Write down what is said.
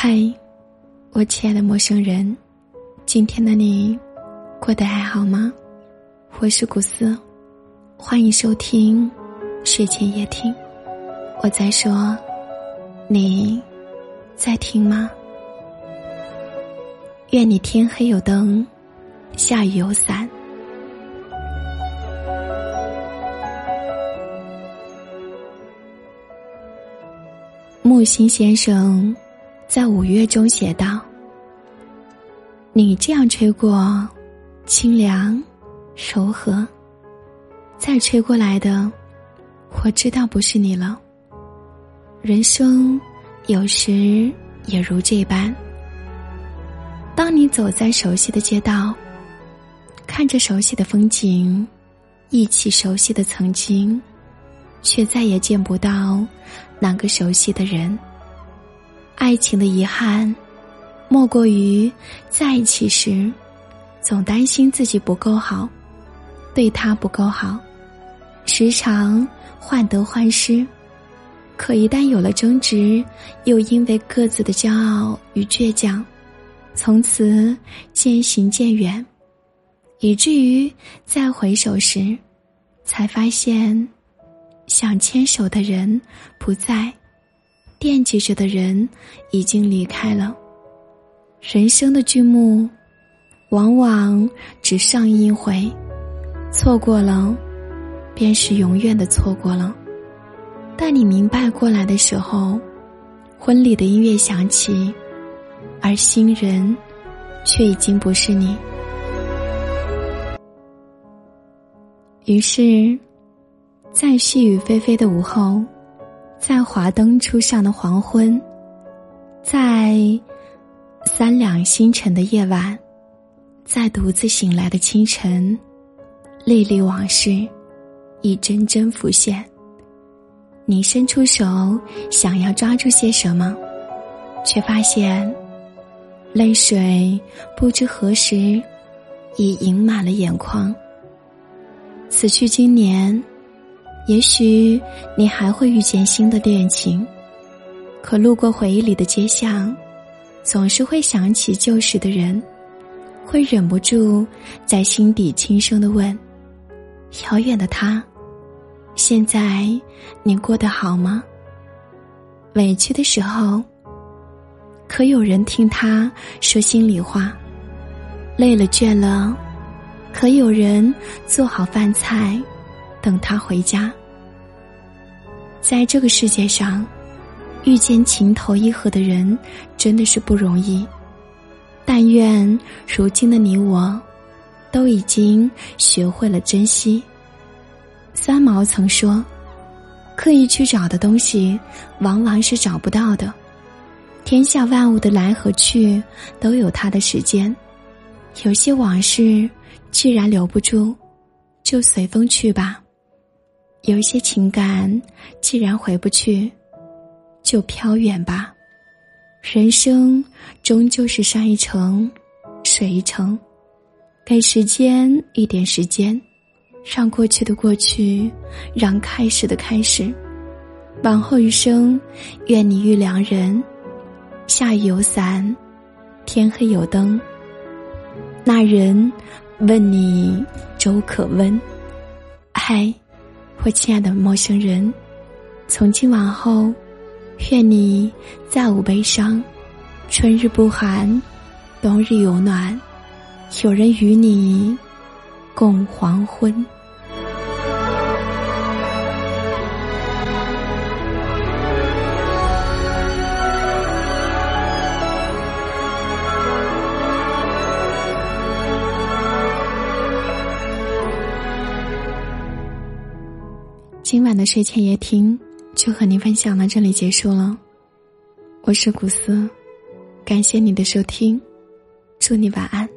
嗨，我亲爱的陌生人，今天的你过得还好吗？我是古斯，欢迎收听睡前夜听。我在说，你在听吗？愿你天黑有灯，下雨有伞。木心先生在五月中写道：“你这样吹过，清凉、柔和；再吹过来的，我知道不是你了。人生有时也如这般。当你走在熟悉的街道，看着熟悉的风景，忆起熟悉的曾经。”却再也见不到那个熟悉的人。爱情的遗憾，莫过于在一起时，总担心自己不够好，对他不够好，时常患得患失。可一旦有了争执，又因为各自的骄傲与倔强，从此渐行渐远，以至于再回首时，才发现。想牵手的人不在，惦记着的人已经离开了。人生的剧目，往往只上映一回，错过了，便是永远的错过了。待你明白过来的时候，婚礼的音乐响起，而新人却已经不是你。于是。在细雨霏霏的午后，在华灯初上的黄昏，在三两星辰的夜晚，在独自醒来的清晨，历历往事一帧帧浮现。你伸出手想要抓住些什么，却发现泪水不知何时已盈满了眼眶。此去经年。也许你还会遇见新的恋情，可路过回忆里的街巷，总是会想起旧时的人，会忍不住在心底轻声的问：遥远的他，现在你过得好吗？委屈的时候，可有人听他说心里话？累了倦了，可有人做好饭菜？等他回家。在这个世界上，遇见情投意合的人真的是不容易。但愿如今的你我，都已经学会了珍惜。三毛曾说：“刻意去找的东西，往往是找不到的。天下万物的来和去，都有它的时间。有些往事，既然留不住，就随风去吧。”有一些情感，既然回不去，就飘远吧。人生终究是山一程，水一程，给时间一点时间，让过去的过去，让开始的开始。往后余生，愿你遇良人，下雨有伞，天黑有灯。那人问你粥可温，嗨。我亲爱的陌生人，从今往后，愿你再无悲伤，春日不寒，冬日有暖，有人与你共黄昏。今晚的睡前夜听就和您分享到这里结束了。我是古斯，感谢你的收听，祝你晚安。